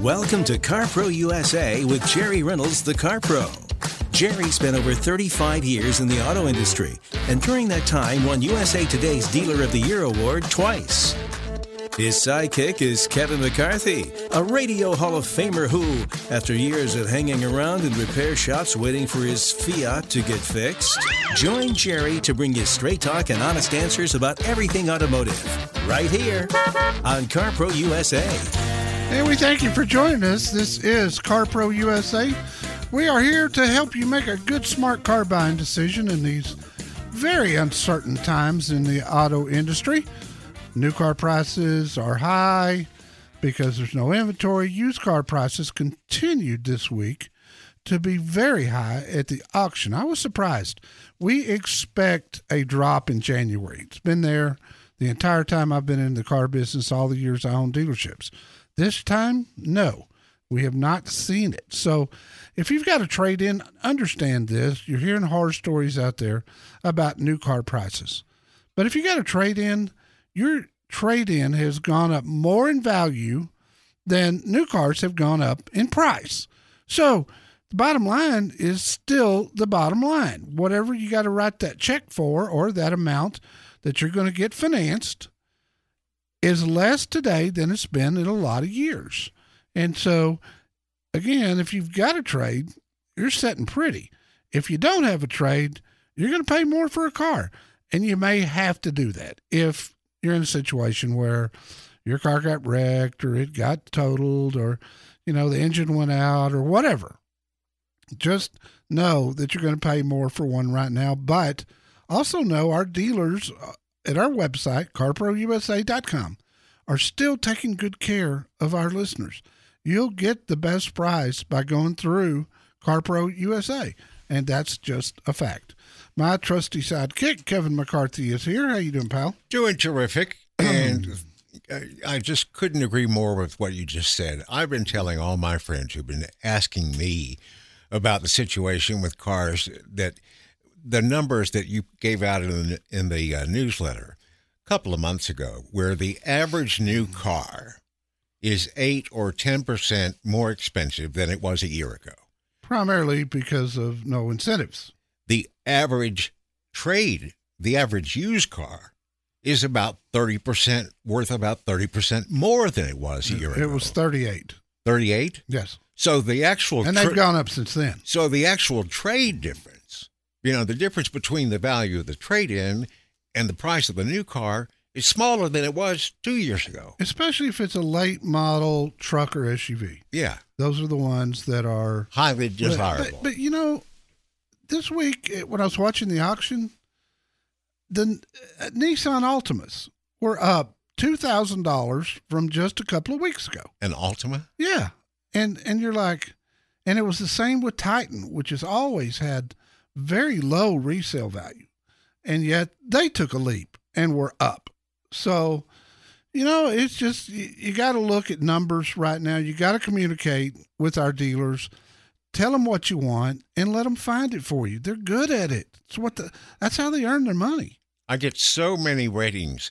Welcome to CarPro USA with Jerry Reynolds, the Car Pro. Jerry spent over 35 years in the auto industry and during that time won USA Today's Dealer of the Year award twice. His sidekick is Kevin McCarthy, a Radio Hall of Famer who, after years of hanging around in repair shops waiting for his Fiat to get fixed, joined Jerry to bring you straight talk and honest answers about everything automotive. Right here on CarPro USA. And we thank you for joining us. This is CarPro USA. We are here to help you make a good, smart car buying decision in these very uncertain times in the auto industry. New car prices are high because there's no inventory. Used car prices continued this week to be very high at the auction. I was surprised. We expect a drop in January. It's been there the entire time I've been in the car business, all the years I own dealerships. This time, no, we have not seen it. So, if you've got a trade in, understand this. You're hearing horror stories out there about new car prices. But if you got a trade in, your trade in has gone up more in value than new cars have gone up in price. So, the bottom line is still the bottom line. Whatever you got to write that check for or that amount that you're going to get financed is less today than it's been in a lot of years. And so, again, if you've got a trade, you're setting pretty. If you don't have a trade, you're going to pay more for a car. And you may have to do that if you're in a situation where your car got wrecked or it got totaled or, you know, the engine went out or whatever. Just know that you're going to pay more for one right now. But also know our dealers uh, at our website, carprousa.com, are still taking good care of our listeners. You'll get the best price by going through CarPro USA, and that's just a fact. My trusty sidekick, Kevin McCarthy, is here. How you doing, pal? Doing terrific, and I just couldn't agree more with what you just said. I've been telling all my friends who've been asking me about the situation with cars that the numbers that you gave out in the, in the uh, newsletter a couple of months ago, where the average new car is 8 or 10% more expensive than it was a year ago. Primarily because of no incentives. The average trade, the average used car, is about 30% worth about 30% more than it was a year it ago. It was 38. 38? Yes. So the actual And they've gone up since then. So the actual trade difference, you know, the difference between the value of the trade in and the price of the new car is smaller than it was two years ago. Especially if it's a late model truck or SUV. Yeah. Those are the ones that are highly desirable. But, but you know, this week eh, when I was watching the auction, the uh, Nissan Altimas were up two thousand dollars from just a couple of weeks ago. An Altima? Yeah, and and you're like, and it was the same with Titan, which has always had very low resale value, and yet they took a leap and were up. So, you know, it's just you, you got to look at numbers right now. You got to communicate with our dealers. Tell them what you want and let them find it for you. They're good at it. It's what the that's how they earn their money. I get so many ratings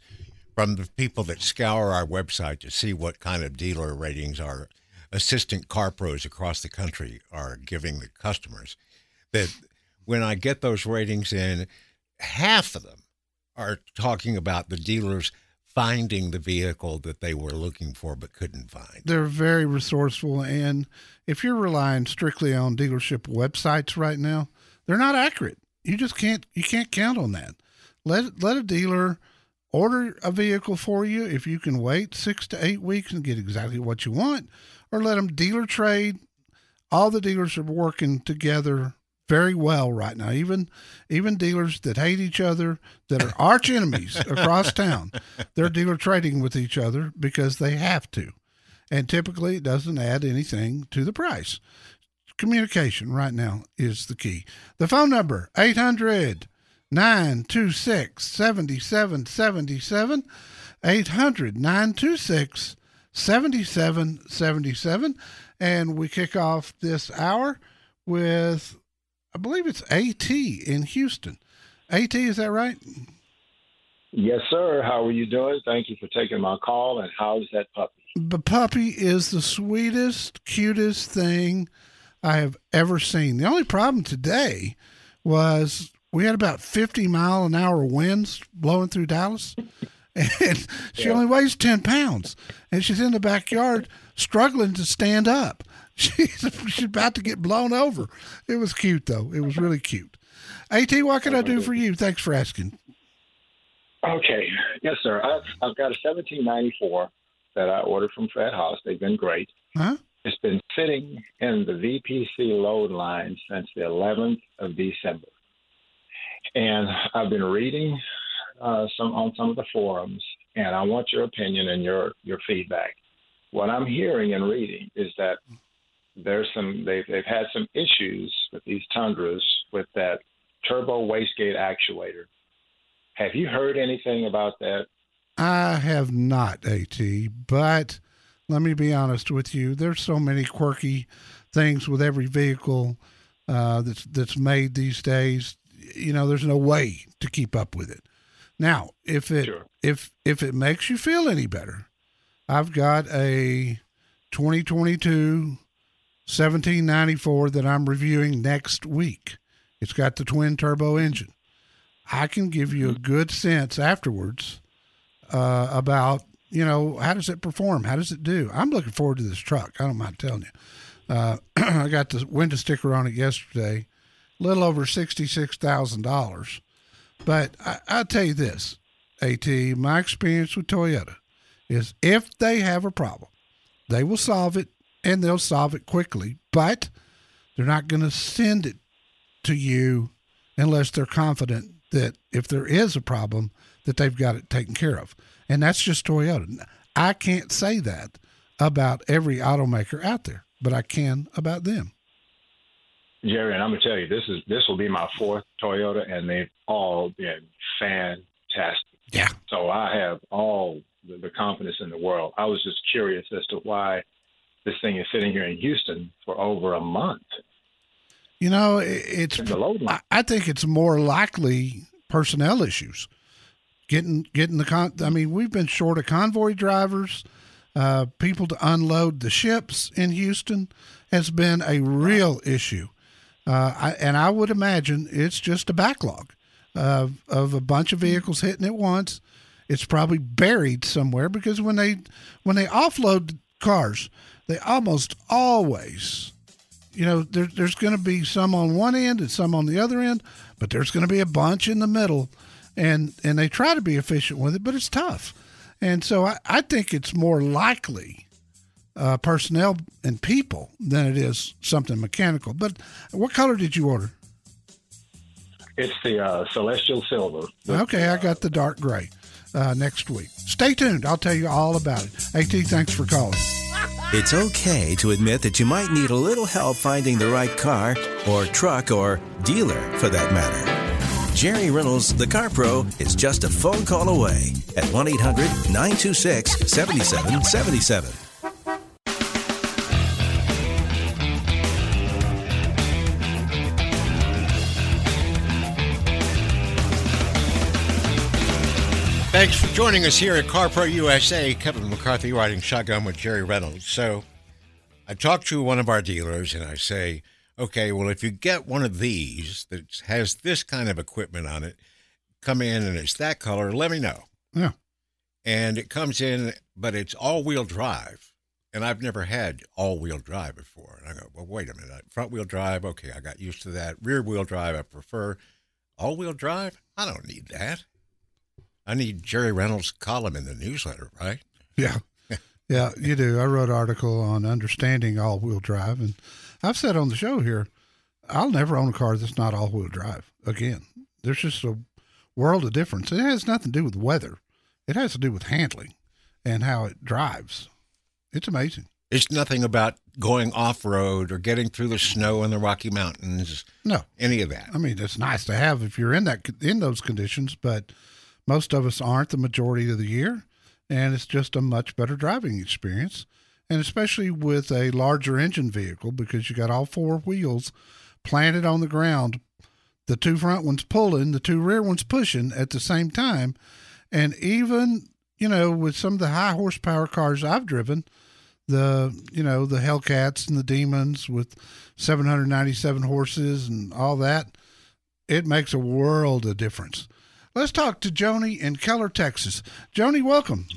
from the people that scour our website to see what kind of dealer ratings our assistant car pros across the country are giving the customers that when I get those ratings in, half of them are talking about the dealer's finding the vehicle that they were looking for but couldn't find. They're very resourceful. And if you're relying strictly on dealership websites right now, they're not accurate. You just can't you can't count on that. Let let a dealer order a vehicle for you if you can wait six to eight weeks and get exactly what you want, or let them dealer trade. All the dealers are working together very well right now. Even even dealers that hate each other, that are arch enemies across town, they're dealer trading with each other because they have to. And typically it doesn't add anything to the price. Communication right now is the key. The phone number 800 926 7777 800 926 7777 and we kick off this hour with I believe it's AT in Houston. AT, is that right? Yes, sir. How are you doing? Thank you for taking my call. And how's that puppy? The puppy is the sweetest, cutest thing I have ever seen. The only problem today was we had about 50 mile an hour winds blowing through Dallas. And she yeah. only weighs 10 pounds. And she's in the backyard struggling to stand up. She's, she's about to get blown over. It was cute, though. It was really cute. AT, what can oh, I do for you? Thanks for asking. Okay. Yes, sir. I've, I've got a 1794 that I ordered from Fred Haas. They've been great. Huh? It's been sitting in the VPC load line since the 11th of December. And I've been reading uh, some on some of the forums, and I want your opinion and your, your feedback. What I'm hearing and reading is that there's some they've they've had some issues with these Tundras with that turbo wastegate actuator. Have you heard anything about that? I have not, AT, but let me be honest with you. There's so many quirky things with every vehicle uh, that's that's made these days. You know, there's no way to keep up with it. Now, if it sure. if if it makes you feel any better, I've got a 2022 1794 that I'm reviewing next week. It's got the twin turbo engine. I can give you a good sense afterwards uh, about, you know, how does it perform? How does it do? I'm looking forward to this truck. I don't mind telling you. Uh, I got the window sticker on it yesterday, a little over $66,000. But I, I'll tell you this, AT, my experience with Toyota is if they have a problem, they will solve it and they'll solve it quickly. But they're not going to send it to you unless they're confident that if there is a problem, that they've got it taken care of. And that's just Toyota. I can't say that about every automaker out there, but I can about them. Jerry, and I'm gonna tell you, this is this will be my fourth Toyota, and they've all been fantastic. Yeah. So I have all the, the confidence in the world. I was just curious as to why this thing is sitting here in Houston for over a month. You know, it's. I think it's more likely personnel issues. Getting getting the con. I mean, we've been short of convoy drivers, uh, people to unload the ships in Houston has been a real issue. Uh, I, and I would imagine it's just a backlog of of a bunch of vehicles hitting at once. It's probably buried somewhere because when they when they offload cars, they almost always, you know, there, there's going to be some on one end and some on the other end, but there's going to be a bunch in the middle, and and they try to be efficient with it, but it's tough, and so I, I think it's more likely. Uh, personnel and people than it is something mechanical. But what color did you order? It's the uh, celestial silver. Okay, I got the dark gray. Uh, next week. Stay tuned. I'll tell you all about it. AT, thanks for calling. It's okay to admit that you might need a little help finding the right car or truck or dealer for that matter. Jerry Reynolds, the Car Pro, is just a phone call away at 1 800 926 7777. Thanks for joining us here at CarPro USA. Kevin McCarthy riding shotgun with Jerry Reynolds. So I talked to one of our dealers and I say, okay, well, if you get one of these that has this kind of equipment on it, come in and it's that color, let me know. Yeah. and it comes in, but it's all wheel drive. And I've never had all wheel drive before. And I go, well, wait a minute. Front wheel drive, okay, I got used to that. Rear wheel drive, I prefer. All wheel drive, I don't need that. I need Jerry Reynolds' column in the newsletter, right? Yeah. Yeah, you do. I wrote an article on understanding all wheel drive, and I've said on the show here, I'll never own a car that's not all wheel drive. Again, there's just a world of difference. It has nothing to do with weather, it has to do with handling and how it drives. It's amazing. It's nothing about going off road or getting through the snow in the Rocky Mountains. No, any of that. I mean, it's nice to have if you're in that in those conditions, but most of us aren't the majority of the year and it's just a much better driving experience. And especially with a larger engine vehicle, because you got all four wheels planted on the ground, the two front ones pulling, the two rear ones pushing at the same time. And even, you know, with some of the high horsepower cars I've driven, the, you know, the Hellcats and the Demons with 797 horses and all that, it makes a world of difference. Let's talk to Joni in Keller, Texas. Joni, welcome.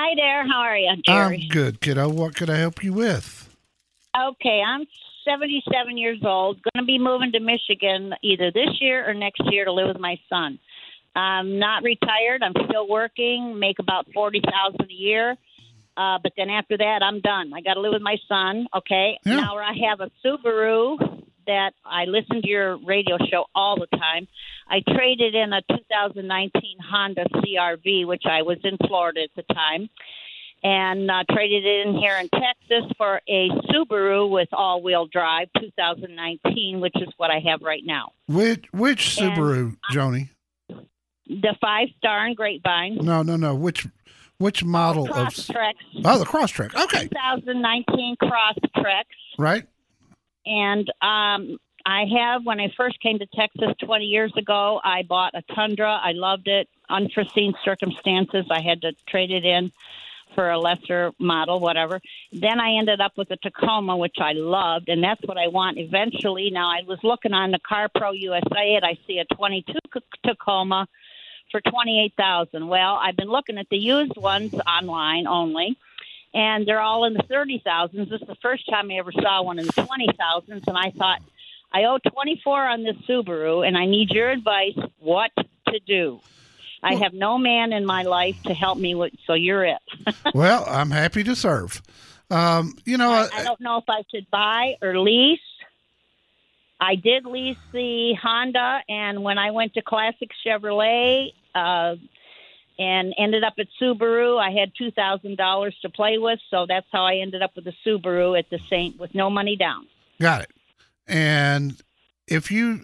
Hi there. How are you, Jerry? I'm good, kiddo. What could I help you with? Okay, I'm 77 years old. Going to be moving to Michigan either this year or next year to live with my son. I'm not retired. I'm still working. Make about forty thousand a year. Uh, but then after that, I'm done. I got to live with my son. Okay. Yeah. Now I have a Subaru that I listen to your radio show all the time. I traded in a 2019 Honda CRV, which I was in Florida at the time, and uh, traded it in here in Texas for a Subaru with all-wheel drive 2019, which is what I have right now. Which which Subaru, Joni? The five star and Grapevine. No, no, no. Which which model of? Crosstrek. Oh, the Crosstrek. Okay, 2019 Crosstrek. right. And um, I have, when I first came to Texas 20 years ago, I bought a Tundra. I loved it. Unforeseen circumstances, I had to trade it in for a lesser model, whatever. Then I ended up with a Tacoma, which I loved, and that's what I want eventually. Now, I was looking on the Car Pro USA, and I see a 22 C- Tacoma for 28000 Well, I've been looking at the used ones online only and they're all in the thirty thousands. This is the first time I ever saw one in the twenty thousands, and I thought I owe twenty four on this Subaru, and I need your advice what to do. I have no man in my life to help me with, so you're it. well, I'm happy to serve. Um, you know, I, I don't know if I should buy or lease. I did lease the Honda, and when I went to Classic Chevrolet, uh, and ended up at Subaru. I had two thousand dollars to play with, so that's how I ended up with a Subaru at the Saint with no money down. got it. And if you,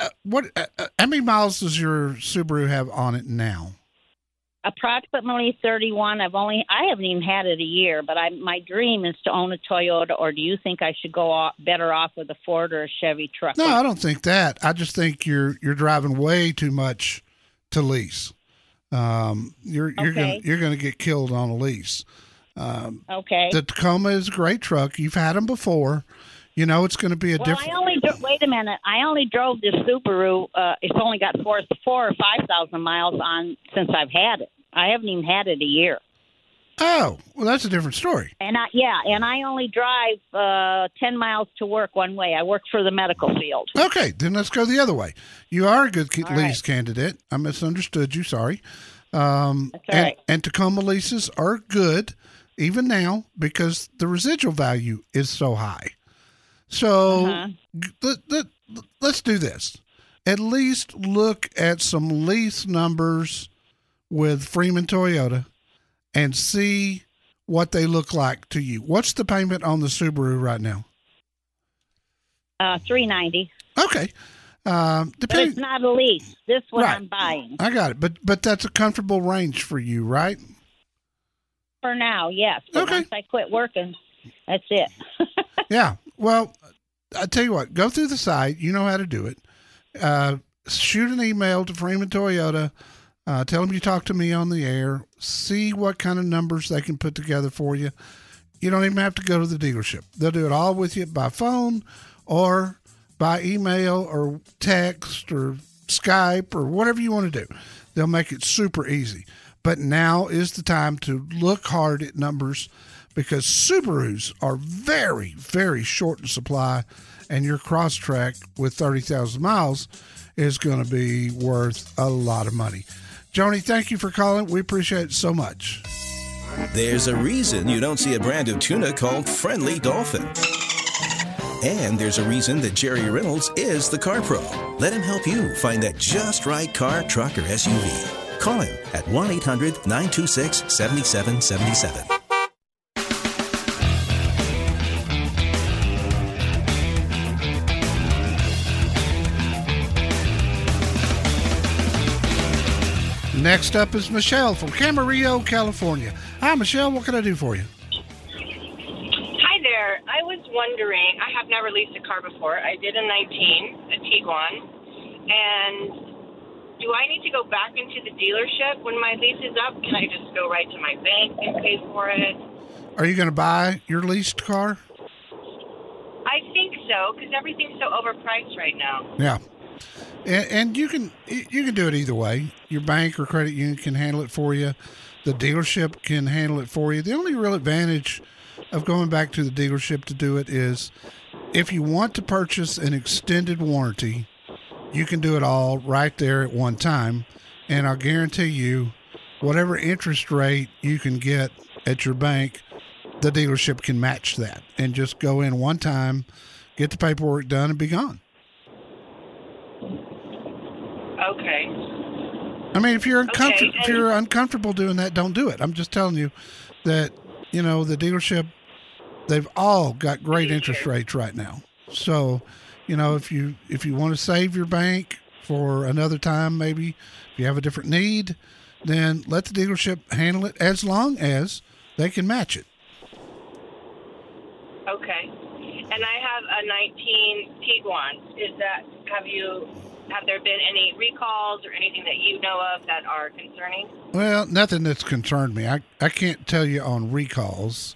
uh, what, uh, uh, how many miles does your Subaru have on it now? Approximately thirty-one. I've only I haven't even had it a year, but I my dream is to own a Toyota. Or do you think I should go off, better off with a Ford or a Chevy truck? No, I don't think that. I just think you're you're driving way too much to lease. Um, you're you're gonna you're gonna get killed on a lease. Um, Okay. the Tacoma is a great truck. You've had them before. You know it's going to be a well, different. I only wait a minute. I only drove this Subaru. Uh, it's only got four four or five thousand miles on since I've had it. I haven't even had it a year. Oh, well, that's a different story. And I, yeah, and I only drive uh, ten miles to work one way. I work for the medical field. Okay, then let's go the other way. You are a good lease right. candidate. I misunderstood you. Sorry. Um, That's and, right. and Tacoma leases are good even now because the residual value is so high. So Uh-huh. let, let, let's do this. At least look at some lease numbers with Freeman Toyota and see what they look like to you. What's the payment on the Subaru right now? Uh, Three ninety, Okay. Um, but depending, it's not a lease. This one Right. I'm buying I got it, but but that's a comfortable range for you, right? for now. Yes, but Okay. once I quit working, that's it. Yeah. Well, I tell you what, go through the site. You know how to do it. Uh, shoot an email to Freeman Toyota. Uh, tell them you talked to me on the air. See what kind of numbers they can put together for you. You don't even have to go to the dealership. They'll do it all with you by phone or by email or text or Skype or whatever you want to do. They'll make it super easy. But now is the time to look hard at numbers because Subarus are very, very short in supply, and your Crosstrek with 30,000 miles is going to be worth a lot of money. Joni, thank you for calling. We appreciate it so much. There's a reason you don't see a brand of tuna called Friendly Dolphin. And there's a reason that Jerry Reynolds is the Car Pro. Let him help you find that just right car, truck, or SUV. Call him at 1 800 926 7777. Next up is Michelle from Camarillo, California. Hi, Michelle. What can I do for you? Hi there. I was wondering, I have never leased a car before. I did a 19, a Tiguan, and do I need to go back into the dealership when my lease is up? Can I just go right to my bank and pay for it? Are you going to buy your leased car? I think so, because everything's so overpriced right now. Yeah. And, and you can you can do it either way. Your bank or credit union can handle it for you. The dealership can handle it for you. The only real advantage of going back to the dealership to do it is if you want to purchase an extended warranty, you can do it all right there at one time. And I'll guarantee you, whatever interest rate you can get at your bank, the dealership can match that. And just go in one time, get the paperwork done, and be gone. Okay. I mean, if you're uncomfortable, Okay, if you're uncomfortable doing that, don't do it. I'm just telling you that you know the dealership, they've all got great interest rates right now. So, you know, if you if you want to save your bank for another time, maybe if you have a different need, then let the dealership handle it as long as they can match it. Okay. And I have a 19 Tiguan. Is that, have you, have there been any recalls or anything that you know of that are concerning? Well, nothing that's concerned me. I, I can't tell you on recalls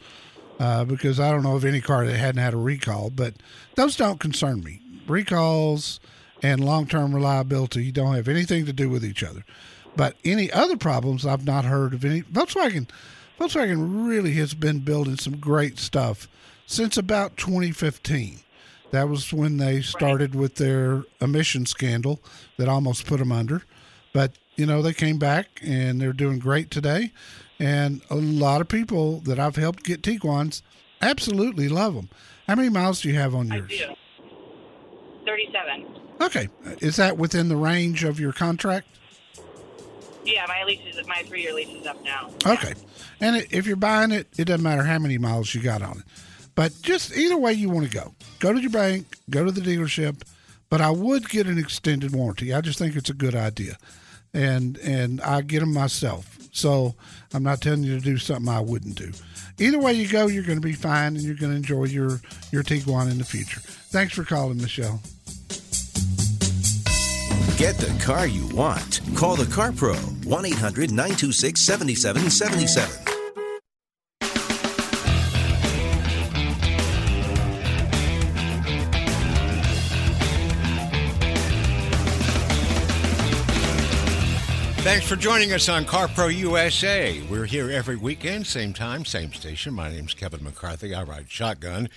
uh, because I don't know of any car that hadn't had a recall, but those don't concern me. Recalls and long term reliability don't have anything to do with each other. But any other problems, I've not heard of any. Volkswagen, Volkswagen really has been building some great stuff since about 2015. That was when they started with their emission scandal that almost put them under. But, you know, they came back and they're doing great today. And a lot of people that I've helped get Tiguan's absolutely love them. How many miles do you have on I yours? do. 37. Okay. Is that within the range of your contract? Yeah, my lease is, my three year lease is up now. Okay. And if you're buying it, it doesn't matter how many miles you got on it. But just either way you want to go, go to your bank, go to the dealership. But I would get an extended warranty. I just think it's a good idea, and and I get them myself. So I'm not telling you to do something I wouldn't do. Either way you go, you're going to be fine, and you're going to enjoy your your Tiguan in the future. Thanks for calling, Michelle. Get the car you want. Call the Car Pro 1 800 926 7777. Thanks for joining us on CarPro USA. We're here every weekend, same time, same station. My name's Kevin McCarthy. I ride shotgun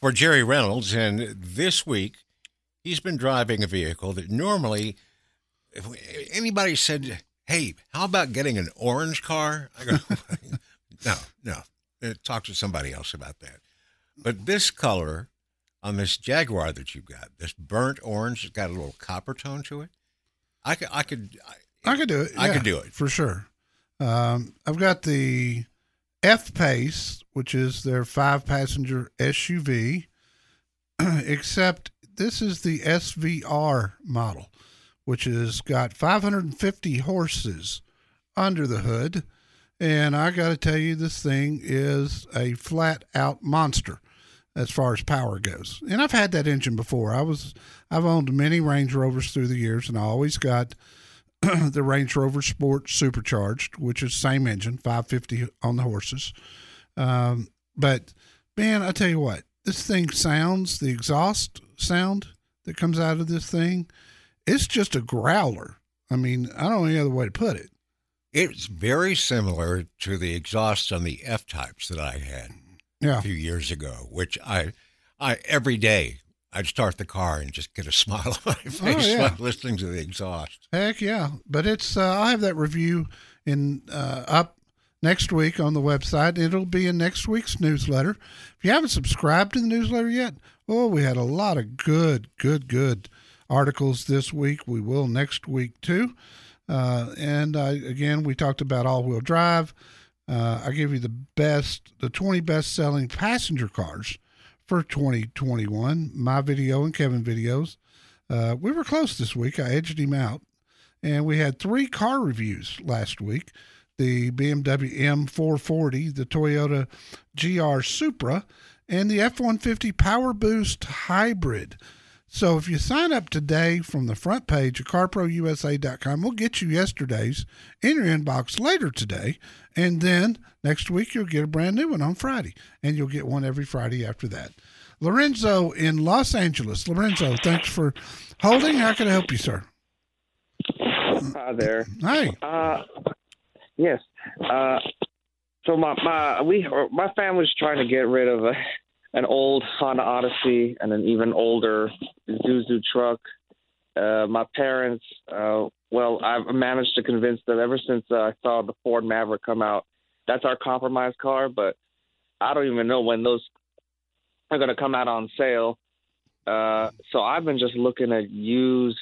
for Jerry Reynolds, and this week he's been driving a vehicle that normally, if anybody said, "Hey, how about getting an orange car?" I go, "No, no." Uh, Talk to somebody else about that. But this color on this Jaguar that you've got, this burnt orange, it's got a little copper tone to it. I could, I could, I could do it. I yeah, could do it. for sure. Um, I've got the F Pace, which is their five passenger SUV, except this is the SVR model, which has got 550 horses under the hood. And I got to tell you, this thing is a flat out monster as far as power goes. And I've had that engine before. I was I've owned many Range Rovers through the years, and I always got the Range Rover Sport Supercharged, which is same engine, 550 on the horses. Um, but man, I tell you what, this thing sounds the exhaust sound that comes out of this thing. It's just a growler. I mean, I don't know any other way to put it. It's very similar to the exhaust on the F types that I had Yeah. a few years ago, which I, I every day I'd start the car and just get a smile on my face Oh, yeah. while listening to the exhaust. Heck yeah. But it's, uh, I'll have that review in, uh, up next week on the website. It'll be in next week's newsletter. If you haven't subscribed to the newsletter yet, oh, we had a lot of good, good, good articles this week. We will next week too. Uh, and uh, again, we talked about all wheel drive. Uh, I give you the best, the 20 best selling passenger cars for 2021. My video and Kevin videos. Uh, we were close this week. I edged him out. And we had three car reviews last week the BMW M440, the Toyota GR Supra, and the F 150 Power Boost Hybrid. So if you sign up today from the front page of carprousa.com, we'll get you yesterday's in your inbox later today. And then next week, you'll get a brand new one on Friday. And you'll get one every Friday after that. Lorenzo in Los Angeles. Lorenzo, thanks for holding. How can I help you, sir? Hi there. Hi. Uh, yes. Uh, so my my we my family's trying to get rid of a, an old Honda Odyssey and an even older Isuzu truck. Uh, my parents, uh, well, I've managed to convince them ever since uh, I saw the Ford Maverick come out. That's our compromise car, but I don't even know when those are going to come out on sale. Uh, so I've been just looking at used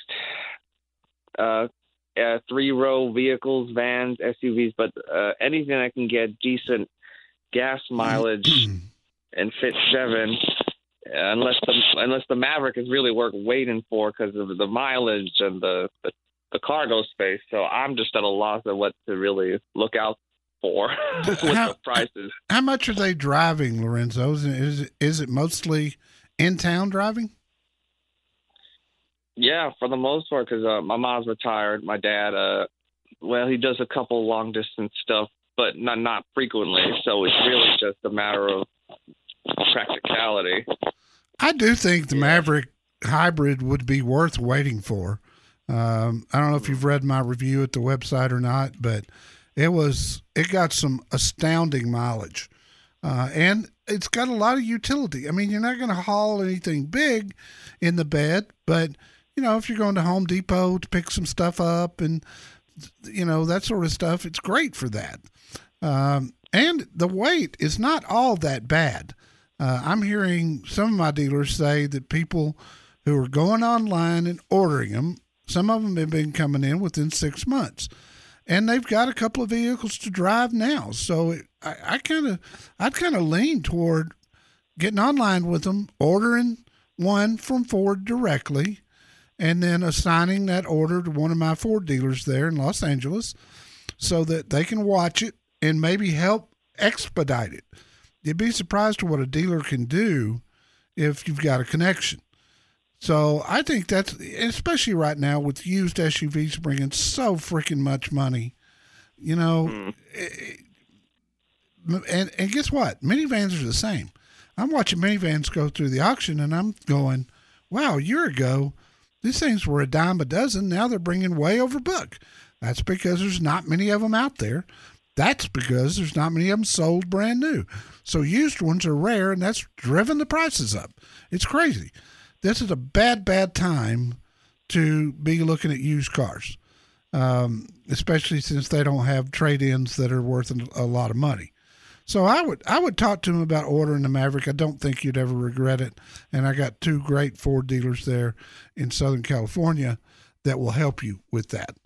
uh, uh, three row vehicles, vans, SUVs, but uh, anything that can get decent gas mileage and fit seven. Unless the unless the Maverick is really worth waiting for because of the mileage and the, the the cargo space, so I'm just at a loss of what to really look out for with How- the prices. How much are they driving, Lorenzo? Is it, is it, is it mostly in town driving? Yeah, for the most part, because uh, my mom's retired. My dad, uh, well, he does a couple long distance stuff, but not not frequently. So it's really just a matter of practicality. I do think the Maverick hybrid would be worth waiting for. Um, I don't know if you've read my review at the website or not, but it was it got some astounding mileage, uh, and it's got a lot of utility. I mean, you're not going to haul anything big in the bed, but you know, if you're going to Home Depot to pick some stuff up and you know that sort of stuff, it's great for that. Um, and the weight is not all that bad. Uh, I'm hearing some of my dealers say that people who are going online and ordering them, some of them have been coming in within six months, and they've got a couple of vehicles to drive now. So it, I, kind of, I'd kind of lean toward getting online with them, ordering one from Ford directly, and then assigning that order to one of my Ford dealers there in Los Angeles, so that they can watch it and maybe help expedite it. You'd be surprised at what a dealer can do if you've got a connection. So I think that's especially right now with used SUVs bringing so freaking much money. You know, eh, and and guess what? Minivans are the same. I'm watching minivans go through the auction, and I'm going, "Wow! A year ago, these things were a dime a dozen. Now they're bringing way over book." That's because there's not many of them out there. That's because there's not many of them sold brand new. So used ones are rare, and that's driven the prices up. It's crazy. This is a bad, bad time to be looking at used cars, um, especially since they don't have trade-ins that are worth a lot of money. So I would I would talk to him about ordering the Maverick. I don't think you'd ever regret it. And I got two great Ford dealers there in Southern California that will help you with that.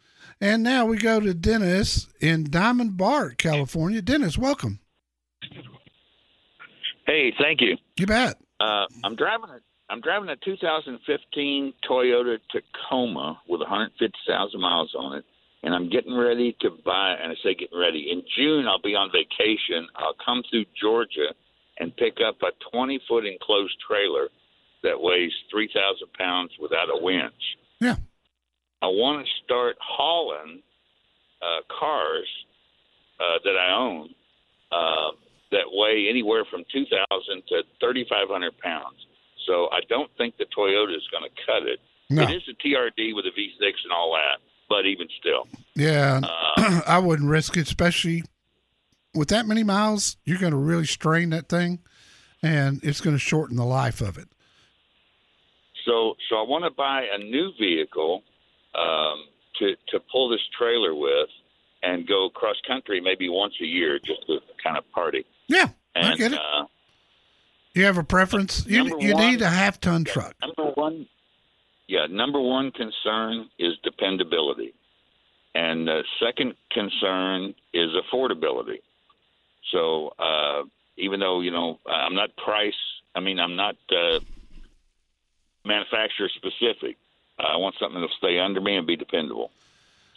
And now we go to Dennis in Diamond Bar, California. Dennis, welcome. Hey, thank you. You bet. Uh, I'm driving a I'm driving a 2015 Toyota Tacoma with 150,000 miles on it, and I'm getting ready to buy. And I say getting ready in June. I'll be on vacation. I'll come through Georgia and pick up a 20 foot enclosed trailer that weighs 3,000 pounds without a winch. Yeah. I want to start hauling uh, cars uh, that I own uh, that weigh anywhere from 2,000 to 3,500 pounds. So I don't think the Toyota is going to cut it. No. It is a TRD with a V6 and all that, but even still, Yeah, Uh, I wouldn't risk it, especially with that many miles. You're going to really strain that thing, and it's going to shorten the life of it. so so I want to buy a new vehicle um, to to pull this trailer with and go cross country maybe once a year just to kind of party. Yeah, and, I get it. Uh, You have a preference? You, you one- need a half ton truck. Number one, yeah, number one concern is dependability, and the second concern is affordability. So uh, even though you know I'm not price, I mean I'm not uh, manufacturer specific. Uh, I want something that'll stay under me and be dependable,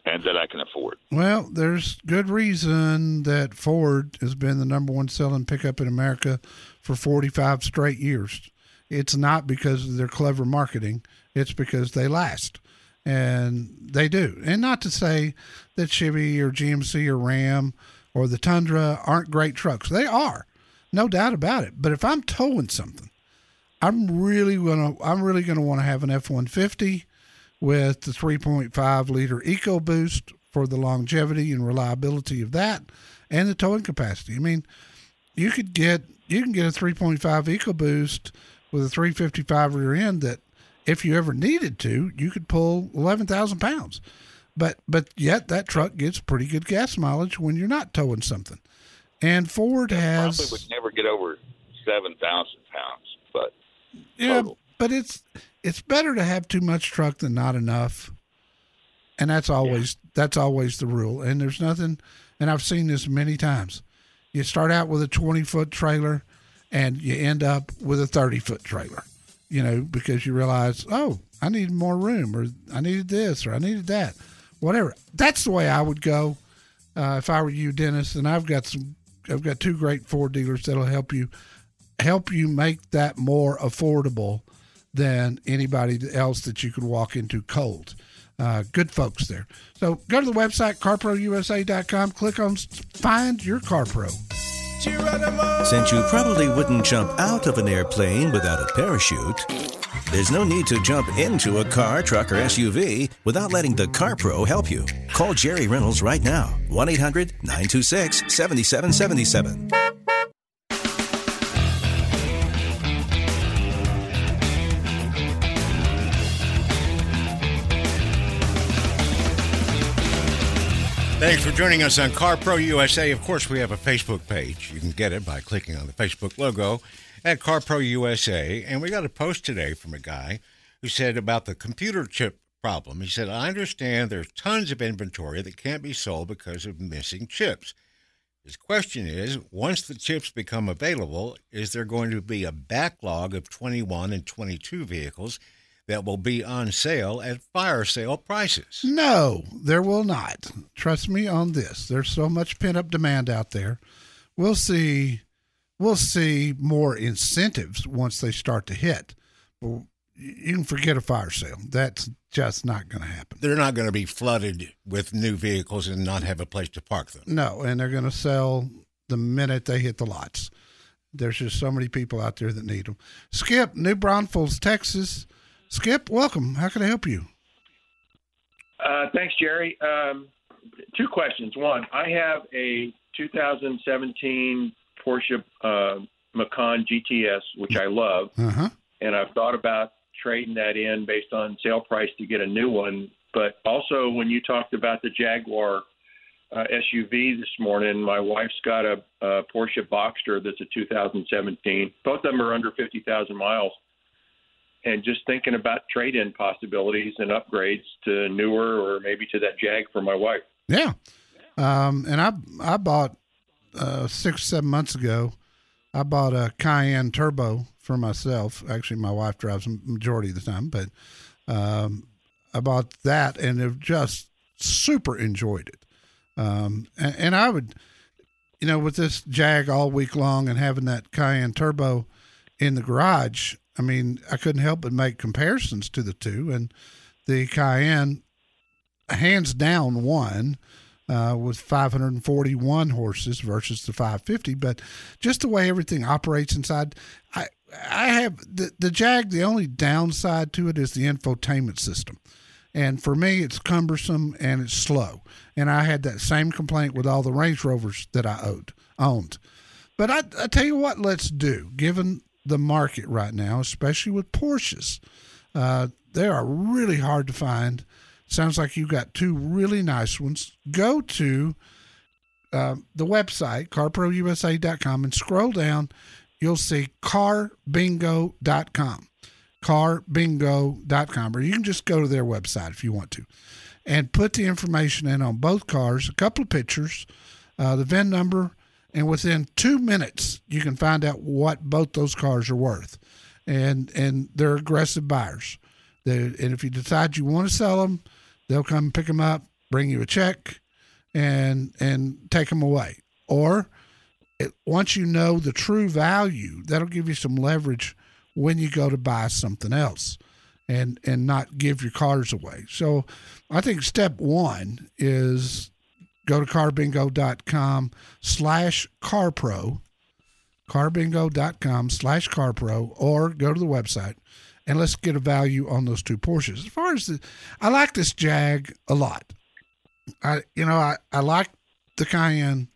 and that I can afford. Well, there's good reason that Ford has been the number one selling pickup in America for 45 straight years. It's not because of their clever marketing, it's because they last. And they do. And not to say that Chevy or GMC or Ram or the Tundra aren't great trucks. They are. No doubt about it. But if I'm towing something, I'm really gonna I'm really gonna want to have an F one fifty with the 3.5 liter EcoBoost for the longevity and reliability of that, and the towing capacity. I mean, you could get you can get a 3.5 EcoBoost with a 355 rear end that, if you ever needed to, you could pull 11,000 pounds. But but yet that truck gets pretty good gas mileage when you're not towing something. And Ford has Probably would never get over seven thousand pounds, but Yeah, but it's it's better to have too much truck than not enough. And that's always that's always the rule. And there's nothing and I've seen this many times. You start out with a 20 foot trailer and you end up with a 30 foot trailer. You know, because you realize, "Oh, I need more room or I needed this or I needed that." Whatever. That's the way I would go uh, if I were you, Dennis, and I've got some I've got two great Ford dealers that'll help you help you make that more affordable than anybody else that you could walk into cold. Uh, good folks there. So go to the website, carprousa.com, click on Find Your Car Pro. Since you probably wouldn't jump out of an airplane without a parachute, there's no need to jump into a car, truck, or SUV without letting the Car Pro help you. Call Jerry Reynolds right now, 1 800 926 7777. Thanks for joining us on Car Pro USA. Of course, we have a Facebook page. You can get it by clicking on the Facebook logo at Car Pro USA. And we got a post today from a guy who said about the computer chip problem. He said, I understand there's tons of inventory that can't be sold because of missing chips. His question is once the chips become available, is there going to be a backlog of 21 and 22 vehicles that will be on sale at fire sale prices? No, there will not. Trust me on this. There's so much pent up demand out there. We'll see. We'll see more incentives once they start to hit. But you can forget a fire sale. That's just not going to happen. They're not going to be flooded with new vehicles and not have a place to park them. No, and they're going to sell the minute they hit the lots. There's just so many people out there that need them. Skip, New Braunfels, Texas. Skip, welcome. How can I help you? Uh, thanks, Jerry. Um, two questions. One, I have a 2017 Porsche uh, Macan GTS, which I love, Uh huh. and I've thought about trading that in based on sale price to get a new one. But also, when you talked about the Jaguar uh, SUV this morning, my wife's got a, a Porsche Boxster that's a 2017. Both of them are under 50,000 miles and just thinking about trade-in possibilities and upgrades to newer or maybe to that Jag for my wife. Yeah. Um, and I I bought uh, six seven months ago. I bought a Cayenne Turbo for myself. Actually, my wife drives the majority of the time, but um, I bought that and have just super enjoyed it. Um, and, and I would, you know, with this Jag all week long and having that Cayenne Turbo in the garage, I mean, I couldn't help but make comparisons to the two. And the Cayenne, hands down, won uh, with 541 horses versus the 550. But just the way everything operates inside, I I have the the Jag. The only downside to it is the infotainment system. And for me, it's cumbersome and it's slow. And I had that same complaint with all the Range Rovers that I owed, owned. But I, I tell you what, let's do, given the market right now, especially with Porsches. Uh, they are really hard to find. Sounds like you've got two really nice ones. Go to uh, the website, carprousa.com, and scroll down. You'll see carbingo.com. Carbingo.com. Or you can just go to their website if you want to and put the information in on both cars, a couple of pictures, uh, the VIN number, and within two minutes you can find out what both those cars are worth. And and they're aggressive buyers. They, and if you decide you want to sell them, they'll come pick them up, bring you a check, and and take them away. Or it, once you know the true value, that'll give you some leverage when you go to buy something else, and and not give your cars away. So, I think step one is go to carbingo.com slash carpro carbingo.com slash carpro or go to the website and let's get a value on those two Porsches. As far as the, I like this Jag a lot. I, you know, I, I like the Cayenne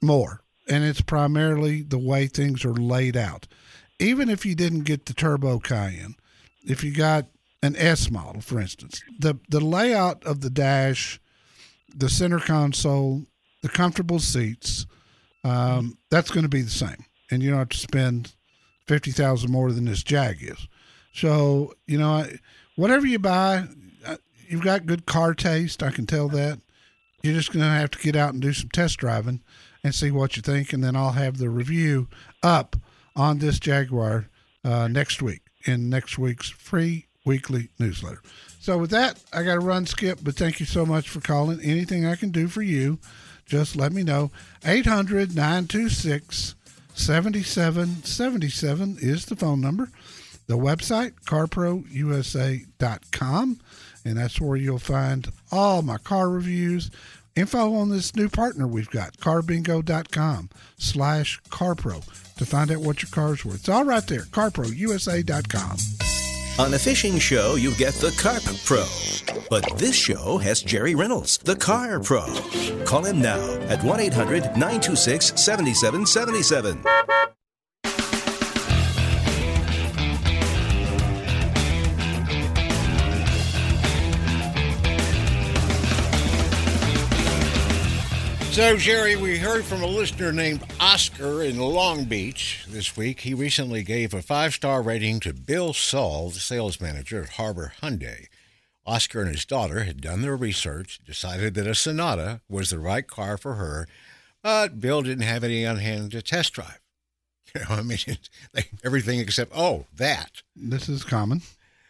more, and it's primarily the way things are laid out. Even if you didn't get the turbo Cayenne, if you got an S model, for instance, the the layout of the dash, the center console, the comfortable seats, um, that's going to be the same, and you don't have to spend fifty thousand more than this Jag is. So you know, whatever you buy, you've got good car taste. I can tell that. You're just going to have to get out and do some test driving and see what you think, and then I'll have the review up on this Jaguar uh, next week in next week's free weekly newsletter. So with that, I got to run, Skip. But thank you so much for calling. Anything I can do for you, just let me know. 800 926 7777 is the phone number. The website, carprousa.com, and that's where you'll find all my car reviews, info on this new partner we've got, carbingo.com slash carpro to find out what your car's worth. It's all right there, carprousa.com. On a fishing show, you get the Carp Pro. But this show has Jerry Reynolds, the Car Pro. Call him now at 1 800 926 7777. So, Jerry, we heard from a listener named Oscar in Long Beach this week. He recently gave a five star rating to Bill Saul, the sales manager at Harbor Hyundai. Oscar and his daughter had done their research, decided that a Sonata was the right car for her, but Bill didn't have any on hand to test drive. You know, I mean, they, everything except, oh, that. This is common.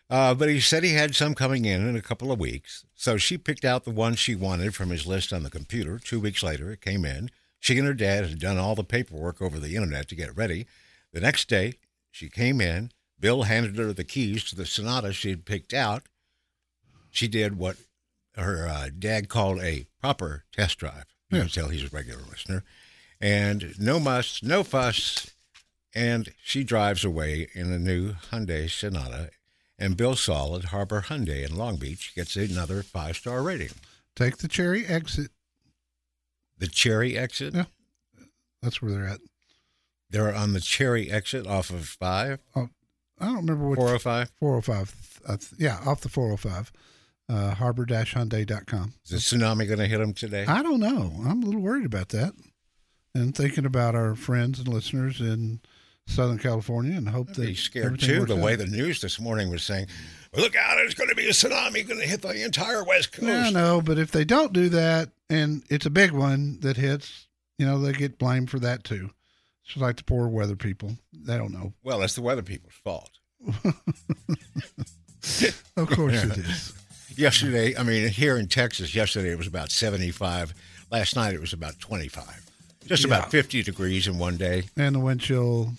Uh, but he said he had some coming in in a couple of weeks. So she picked out the one she wanted from his list on the computer. Two weeks later, it came in. She and her dad had done all the paperwork over the internet to get ready. The next day, she came in. Bill handed her the keys to the Sonata she had picked out. She did what her uh, dad called a proper test drive. You can tell he's a regular listener. And no muss, no fuss. And she drives away in a new Hyundai Sonata and Bill at Harbor Hyundai in Long Beach gets another five star rating. Take the cherry exit. The cherry exit? Yeah. That's where they're at. They're on the cherry exit off of five? Oh, I don't remember what 405? 405. Uh, yeah, off the 405. Uh, harbor-hyundai.com. Is the tsunami going to hit them today? I don't know. I'm a little worried about that. And thinking about our friends and listeners in Southern California and hope I'd that be scared too. The way the news this morning was saying, "Look out! There's going to be a tsunami going to hit the entire West Coast." Yeah, I know, but if they don't do that and it's a big one that hits, you know, they get blamed for that too. It's like the poor weather people. They don't know. Well, it's the weather people's fault. Of course Yeah. it is. Yesterday, I mean, here in Texas, yesterday it was about 75. Last night it was about 25. Just Yeah. about 50 degrees in one day. And the wind chill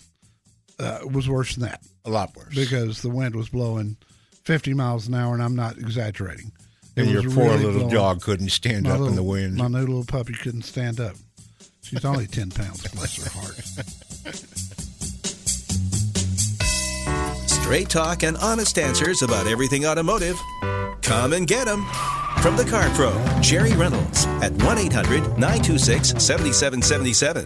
uh, was worse than that. A lot worse. Because the wind was blowing 50 miles an hour, and I'm not exaggerating. It And your poor really little blowing. dog couldn't stand My up in the wind. My new little puppy couldn't stand up. She's only 10 pounds, bless her heart. Straight talk and honest answers about everything automotive. Come and get them. From the Car Pro, Jerry Reynolds at 1 800 926 7777.